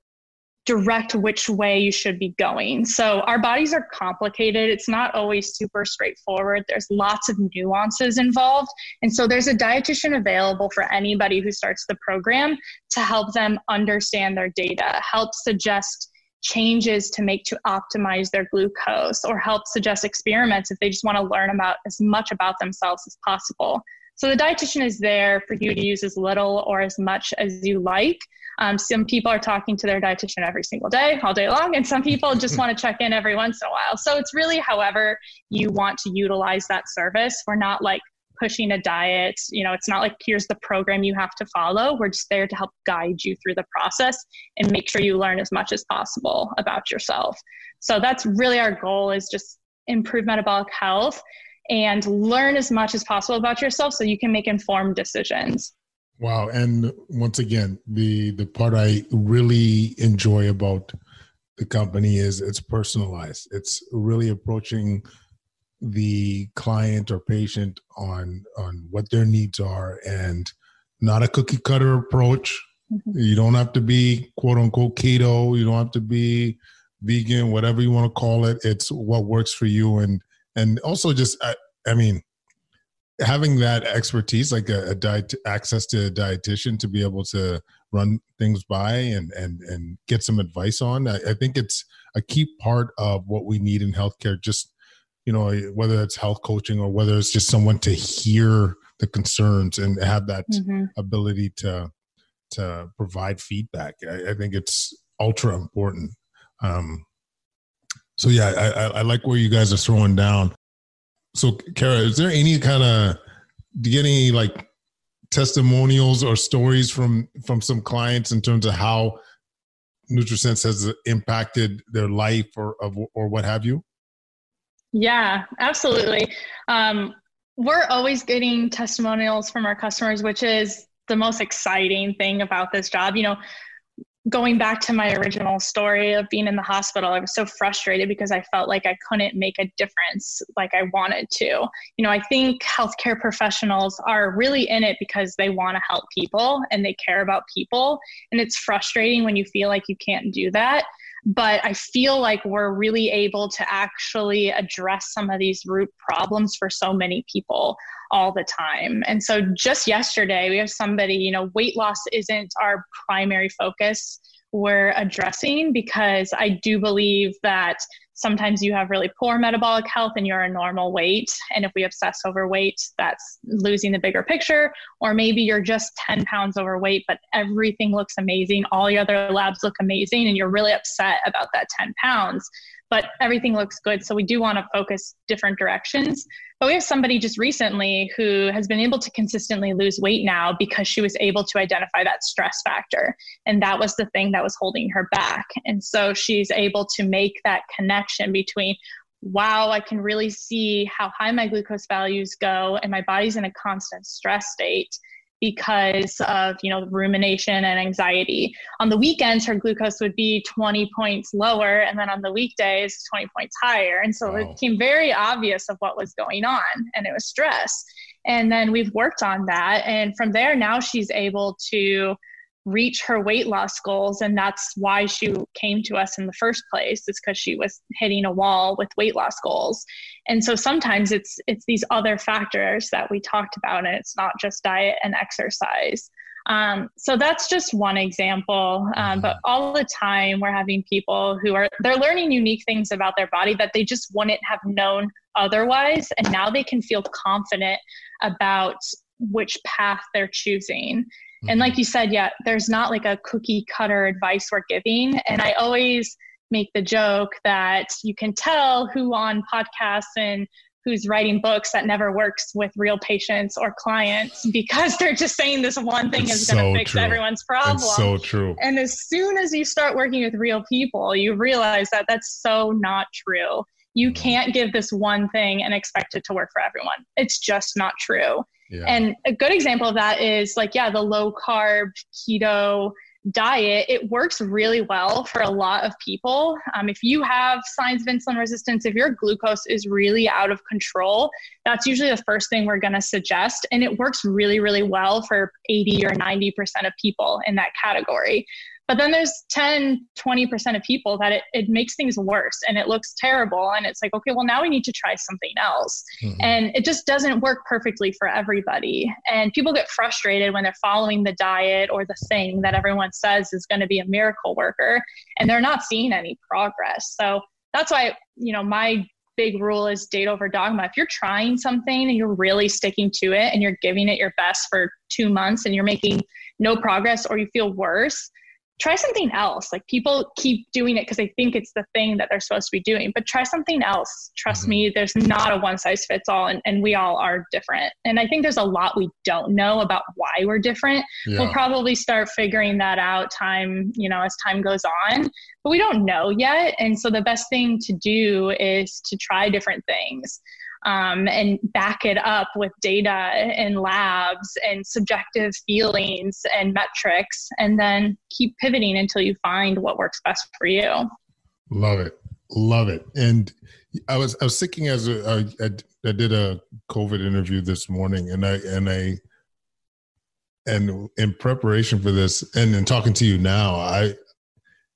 direct which way you should be going. So our bodies are complicated. It's not always super straightforward. There's lots of nuances involved. And so there's a dietitian available for anybody who starts the program to help them understand their data, help suggest changes to make to optimize their glucose or help suggest experiments if they just want to learn about as much about themselves as possible. So the dietitian is there for you to use as little or as much as you like. Um, some people are talking to their dietitian every single day, all day long, and some people just want to check in every once in a while. So it's really however you want to utilize that service. We're not like pushing a diet. You know, it's not like here's the program you have to follow. We're just there to help guide you through the process and make sure you learn as much as possible about yourself. So that's really our goal is just improve metabolic health and learn as much as possible about yourself so you can make informed decisions. Wow. And once again, the the part I really enjoy about the company is it's personalized. It's really approaching the client or patient on on what their needs are and not a cookie cutter approach. Mm-hmm. You don't have to be quote unquote keto, you don't have to be vegan, whatever you want to call it. It's what works for you and and also just I, I mean having that expertise like a, a diet access to a dietitian to be able to run things by and and and get some advice on I, I, think it's a key part of what we need in healthcare. Just you know whether it's health coaching or whether it's just someone to hear the concerns and have that mm-hmm. ability to to provide feedback. I, I, think it's ultra important. Um so yeah I, I like where you guys are throwing down so, Kara, is there any kind of do you get any like testimonials or stories from from some clients in terms of how NutriSense has impacted their life or or what have you? Yeah, absolutely. Um, we're always getting testimonials from our customers, which is the most exciting thing about this job. You know, going back to my original story of being in the hospital, I was so frustrated because I felt like I couldn't make a difference like I wanted to. You know, I think healthcare professionals are really in it because they want to help people and they care about people. And it's frustrating when you feel like you can't do that. But I feel like we're really able to actually address some of these root problems for so many people all the time. And so just yesterday, we have somebody, you know, weight loss isn't our primary focus we're addressing because I do believe that sometimes you have really poor metabolic health and you're a normal weight. And if we obsess over weight, that's losing the bigger picture. Or maybe you're just 10 pounds overweight, but everything looks amazing. All your other labs look amazing, and you're really upset about that 10 pounds but everything looks good. So we do want to focus different directions. But we have somebody just recently who has been able to consistently lose weight now because she was able to identify that stress factor. And that was the thing that was holding her back. And so she's able to make that connection between, wow, I can really see how high my glucose values go, and my body's in a constant stress state because of you know rumination and anxiety. On the weekends her glucose would be 20 points lower and then on the weekdays 20 points higher. And so wow. it became very obvious of what was going on and it was stress. And then we've worked on that and from there now she's able to reach her weight loss goals and that's why she came to us in the first place is because she was hitting a wall with weight loss goals. And so sometimes it's it's these other factors that we talked about and it's not just diet and exercise. Um, so that's just one example um, but mm-hmm. all the time we're having people who are they're learning unique things about their body that they just wouldn't have known otherwise and now they can feel confident about which path they're choosing Mm-hmm. And like you said, yeah, there's not like a cookie cutter advice we're giving. And I always make the joke that you can tell who on podcasts and who's writing books that never works with real patients or clients because they're just saying this one thing it's is going to so fix true. everyone's problem. It's so true. And as soon as you start working with real people, you realize that that's so not true. You mm-hmm. can't give this one thing and expect it to work for everyone. It's just not true. Yeah. And a good example of that is like, yeah, the low carb keto diet, it works really well for a lot of people. Um, if you have signs of insulin resistance, if your glucose is really out of control, that's usually the first thing we're going to suggest. And it works really, really well for 80 or 90% of people in that category. But then there's 10, 20% of people that it, it makes things worse and it looks terrible. And it's like, okay, well, now we need to try something else. Mm-hmm. And it just doesn't work perfectly for everybody. And people get frustrated when they're following the diet or the thing that everyone says is going to be a miracle worker and they're not seeing any progress. So that's why, you know, my big rule is data over dogma. If you're trying something and you're really sticking to it and you're giving it your best for two months and you're making no progress or you feel worse, try something else. Like people keep doing it because they think it's the thing that they're supposed to be doing, but try something else. Trust mm-hmm. me, there's not a one size fits all, and, and we all are different. And I think there's a lot we don't know about why we're different. Yeah. We'll probably start figuring that out time, you know, as time goes on, but we don't know yet. And so the best thing to do is to try different things um, and back it up with data and labs and subjective feelings and metrics, and then keep pivoting until you find what works best for you. Love it, love it. And I was I was thinking as I, did a COVID interview this morning, and I and I and in preparation for this, and in talking to you now, I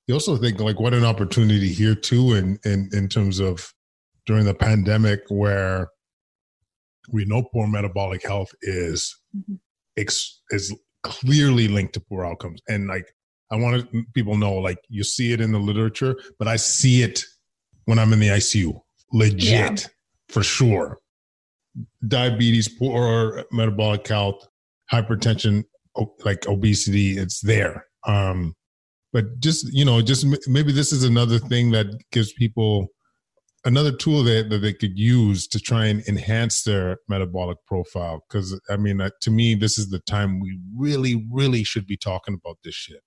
you also think like what an opportunity here too, in in in terms of during the pandemic where we know poor metabolic health is mm-hmm. ex- is clearly linked to poor outcomes and like i want people know like you see it in the literature but i see it when i'm in the icu legit yeah. for sure diabetes poor metabolic health hypertension like obesity it's there um but just you know just maybe this is another thing that gives people another tool that, that they could use to try and enhance their metabolic profile because i mean uh, to me this is the time we really really should be talking about this shit.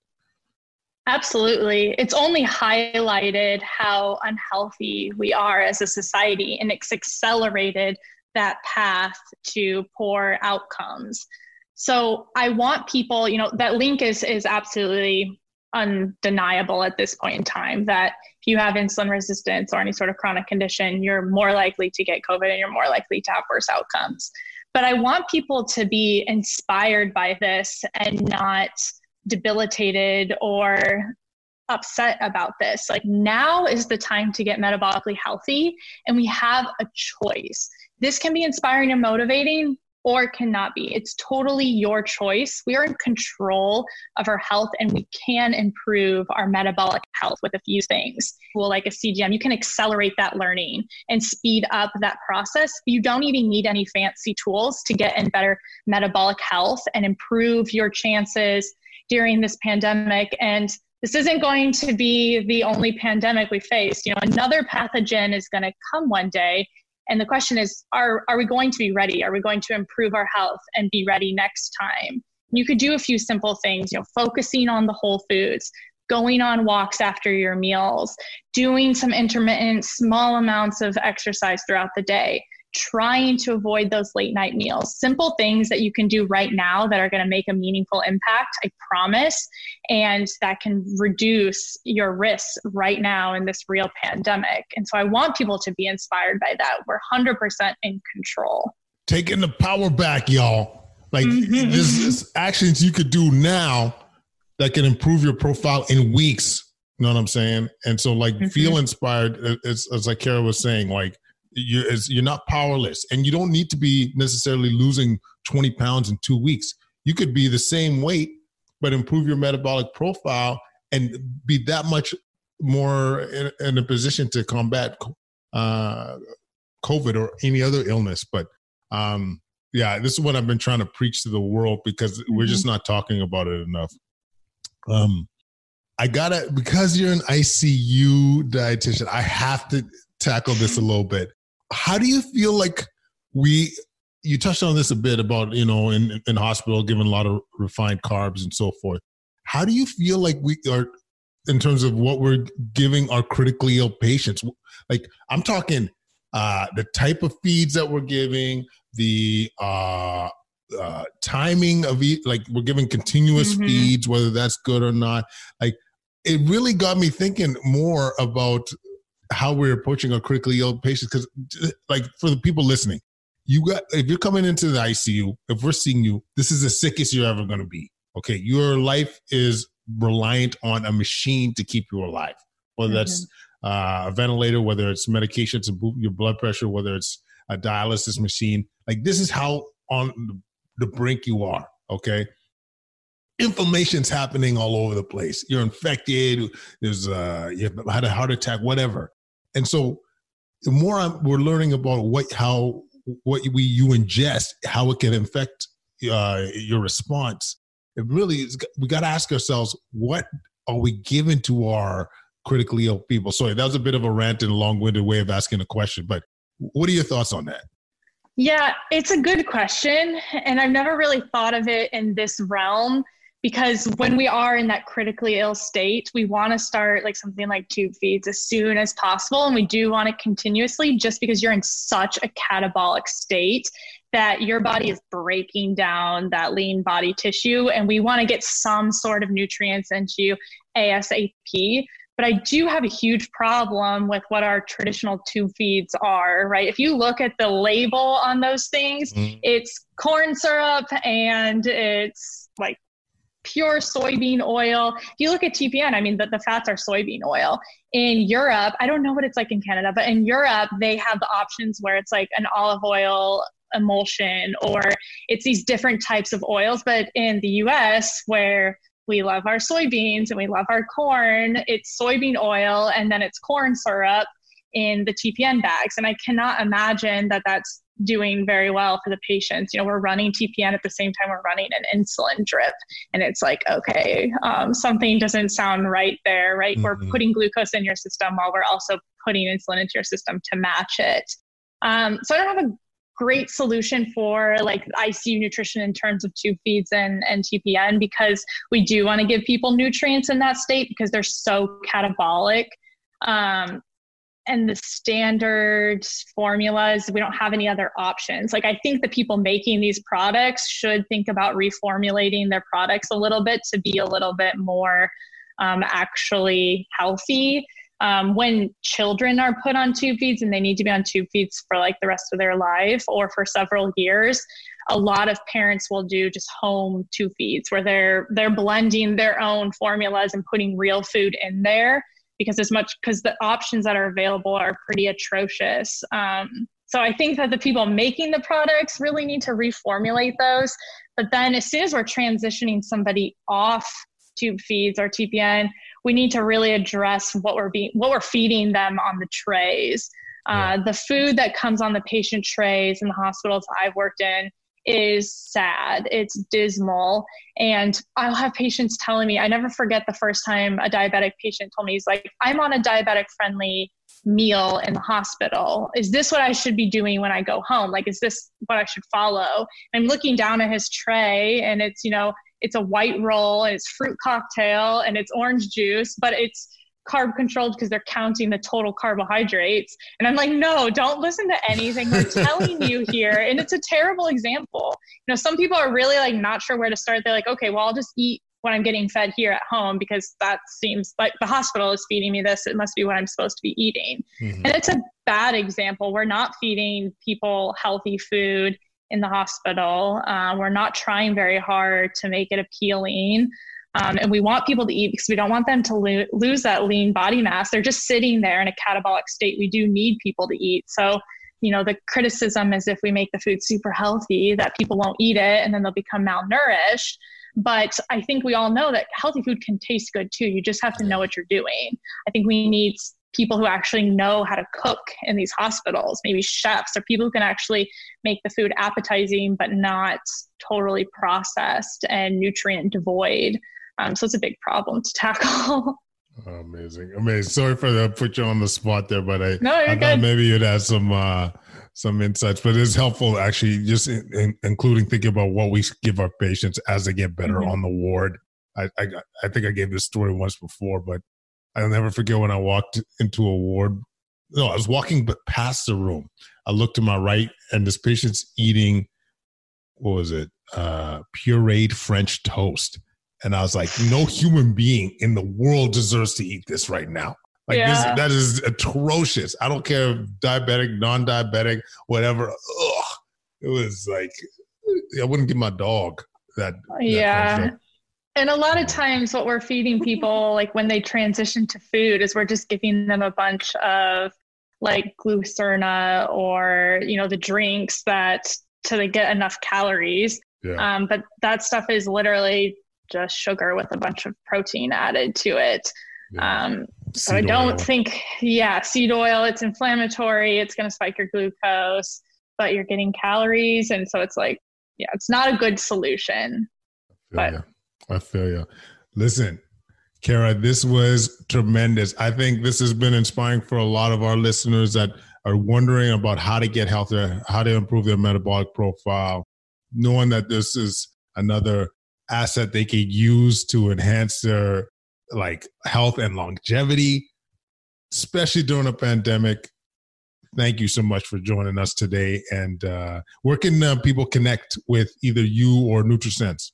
Absolutely. It's only highlighted how unhealthy we are as a society and it's accelerated that path to poor outcomes. So i want people you know that link is is absolutely undeniable at this point in time that you have insulin resistance or any sort of chronic condition, you're more likely to get COVID and you're more likely to have worse outcomes. But I want people to be inspired by this and not debilitated or upset about this. Like now is the time to get metabolically healthy, and we have a choice. This can be inspiring and motivating, or cannot be. It's totally your choice. We are in control of our health and we can improve our metabolic health with a few things. Well, like a CGM, you can accelerate that learning and speed up that process. You don't even need any fancy tools to get in better metabolic health and improve your chances during this pandemic. And this isn't going to be the only pandemic we face. You know, another pathogen is going to come one day. And the question is, are, are we going to be ready? Are we going to improve our health and be ready next time? You could do a few simple things, you know, focusing on the whole foods, going on walks after your meals, doing some intermittent small amounts of exercise throughout the day, trying to avoid those late night meals. Simple things that you can do right now that are going to make a meaningful impact, I promise, and that can reduce your risks right now in this real pandemic. And so I want people to be inspired by that. We're 100% in control. Taking the power back, y'all. Like mm-hmm. this is actions you could do now that can improve your profile in weeks. You know what I'm saying? And so, like, mm-hmm. feel inspired. As, as like Kara was saying, like you're you're not powerless, and you don't need to be necessarily losing 20 pounds in two weeks. You could be the same weight, but improve your metabolic profile and be that much more in, in a position to combat uh, COVID or any other illness. But um, yeah, this is what I've been trying to preach to the world because mm-hmm. we're just mm-hmm. not talking about it enough. Um, I gotta because you're an ICU dietitian. I have to tackle this a little bit. How do you feel like we? You touched on this a bit about you know in in hospital giving a lot of refined carbs and so forth. How do you feel like we are in terms of what we're giving our critically ill patients? Like I'm talking uh, the type of feeds that we're giving, the uh, uh, timing of eat, like we're giving continuous mm-hmm. feeds, whether that's good or not. Like it really got me thinking more about how we're approaching our critically ill patients. Because, like, for the people listening, you got if you're coming into the ICU, if we're seeing you, this is the sickest you're ever going to be. Okay, your life is reliant on a machine to keep you alive, whether mm-hmm. that's uh, a ventilator, whether it's medication to boost your blood pressure, whether it's a dialysis machine. Like this is how on the brink you are. Okay. Inflammation's happening all over the place. You're infected. There's uh, you had a heart attack, whatever. And so, the more I'm, we're learning about what how what we you ingest, how it can affect uh, your response. It really is. We got to ask ourselves, what are we giving to our critically ill people? Sorry, that was a bit of a rant and a long-winded way of asking a question, but what are your thoughts on that? Yeah, it's a good question. And I've never really thought of it in this realm because when we are in that critically ill state, we want to start like something like tube feeds as soon as possible. And we do want it continuously just because you're in such a catabolic state that your body is breaking down that lean body tissue. And we want to get some sort of nutrients into you ASAP. But I do have a huge problem with what our traditional tube feeds are, right? If you look at the label on those things, mm-hmm. it's corn syrup and it's like pure soybean oil. If you look at TPN, I mean, the, the fats are soybean oil. In Europe, I don't know what it's like in Canada, but in Europe, they have the options where it's like an olive oil emulsion or it's these different types of oils. But in the US, where we love our soybeans and we love our corn. It's soybean oil and then it's corn syrup in the TPN bags. And I cannot imagine that that's doing very well for the patients. You know, we're running TPN at the same time we're running an insulin drip. And it's like, okay, um, something doesn't sound right there, right? Mm-hmm. We're putting glucose in your system while we're also putting insulin into your system to match it. Um, so I don't have a great solution for like ICU nutrition in terms of tube feeds and, and TPN because we do want to give people nutrients in that state because they're so catabolic. Um, and the standard formulas, we don't have any other options. Like, I think the people making these products should think about reformulating their products a little bit to be a little bit more um, actually healthy um, when children are put on tube feeds and they need to be on tube feeds for like the rest of their life or for several years a lot of parents will do just home tube feeds where they're they're blending their own formulas and putting real food in there because as much because the options that are available are pretty atrocious. Um, so i think that the people making the products really need to reformulate those. But then as soon as we're transitioning somebody off tube feeds or tpn we need to really address what we're being what we're feeding them on the trays. Uh, the food that comes on the patient trays in the hospitals I've worked in is sad. It's dismal. And I'll have patients telling me, I never forget the first time a diabetic patient told me, he's like, I'm on a diabetic friendly meal in the hospital. Is this what I should be doing when I go home? Like, is this what I should follow? I'm looking down at his tray and it's, you know, it's a white roll and it's fruit cocktail and it's orange juice, but it's carb controlled because they're counting the total carbohydrates. And I'm like, no, don't listen to anything they're telling you here. And it's a terrible example. You know, some people are really like not sure where to start. They're like, okay, well, I'll just eat what I'm getting fed here at home because that seems like the hospital is feeding me this. It must be what I'm supposed to be eating. Mm-hmm. And it's a bad example. We're not feeding people healthy food in the hospital. Uh, we're not trying very hard to make it appealing. Um, and we want people to eat because we don't want them to lo- lose that lean body mass. They're just sitting there in a catabolic state. We do need people to eat. So, you know, the criticism is if we make the food super healthy, that people won't eat it and then they'll become malnourished. But I think we all know that healthy food can taste good too. You just have to know what you're doing. I think we need people who actually know how to cook in these hospitals, maybe chefs or people who can actually make the food appetizing but not totally processed and nutrient devoid. Um, so it's a big problem to tackle. Oh, amazing, amazing. Sorry for the put you on the spot there, but I, no, I thought maybe you'd have some uh, some insights. But it's helpful actually, just in, in, including thinking about what we give our patients as they get better mm-hmm. on the ward. I, I I think I gave this story once before, but I'll never forget when I walked into a ward. No, I was walking past the room. I looked to my right, and this patient's eating what was it? Uh, pureed French toast and I was like, no human being in the world deserves to eat this right now. Like yeah. this, that is atrocious. I don't care if diabetic, non-diabetic, whatever. Ugh. It was like I wouldn't give my dog that. that yeah. And a lot of times, what we're feeding people, like when they transition to food, is we're just giving them a bunch of like glucerna or you know the drinks that to get enough calories. Yeah. Um, but that stuff is literally just sugar with a bunch of protein added to it. Yeah. Um, so I don't oil. think, yeah, seed oil, it's inflammatory, it's going to spike your glucose, but you're getting calories. And so it's like, yeah, it's not a good solution. I but you. I feel you. Listen, Kara, this was tremendous. I think this has been inspiring for a lot of our listeners that are wondering about how to get healthier, how to improve their metabolic profile, knowing that this is another asset they could use to enhance their like health and longevity, especially during a pandemic. Thank you so much for joining us today. And uh, where can uh, people connect with either you or NutriSense?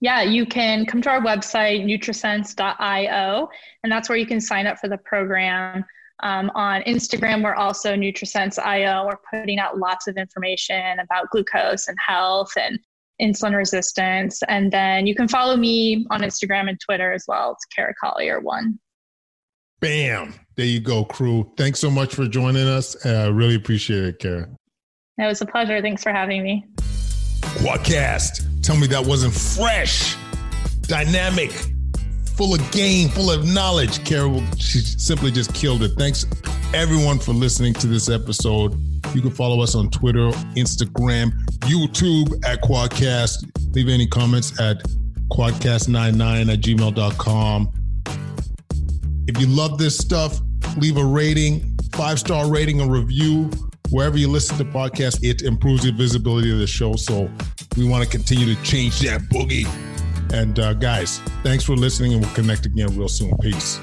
Yeah, you can come to our website, nutrisense.io, and that's where you can sign up for the program. Um, on Instagram, we're also NutriSense.io. We're putting out lots of information about glucose and health and insulin resistance. And then you can follow me on Instagram and Twitter as well. It's Kara Collier one. Bam. There you go, crew. Thanks so much for joining us. I uh, really appreciate it, Kara. It was a pleasure. Thanks for having me. Kwadcast. Tell me that wasn't fresh, dynamic, full of game, full of knowledge. Kara, she simply just killed it. Thanks everyone for listening to this episode. You can follow us on Twitter, Instagram, YouTube at Kwadcast. Leave any comments at kwadcast99 at gmail.com. If you love this stuff, leave a rating, five star rating, a review. Wherever you listen to podcasts, it improves the visibility of the show. So we want to continue to change that boogie. And uh, guys, thanks for listening, and we'll connect again real soon. Peace.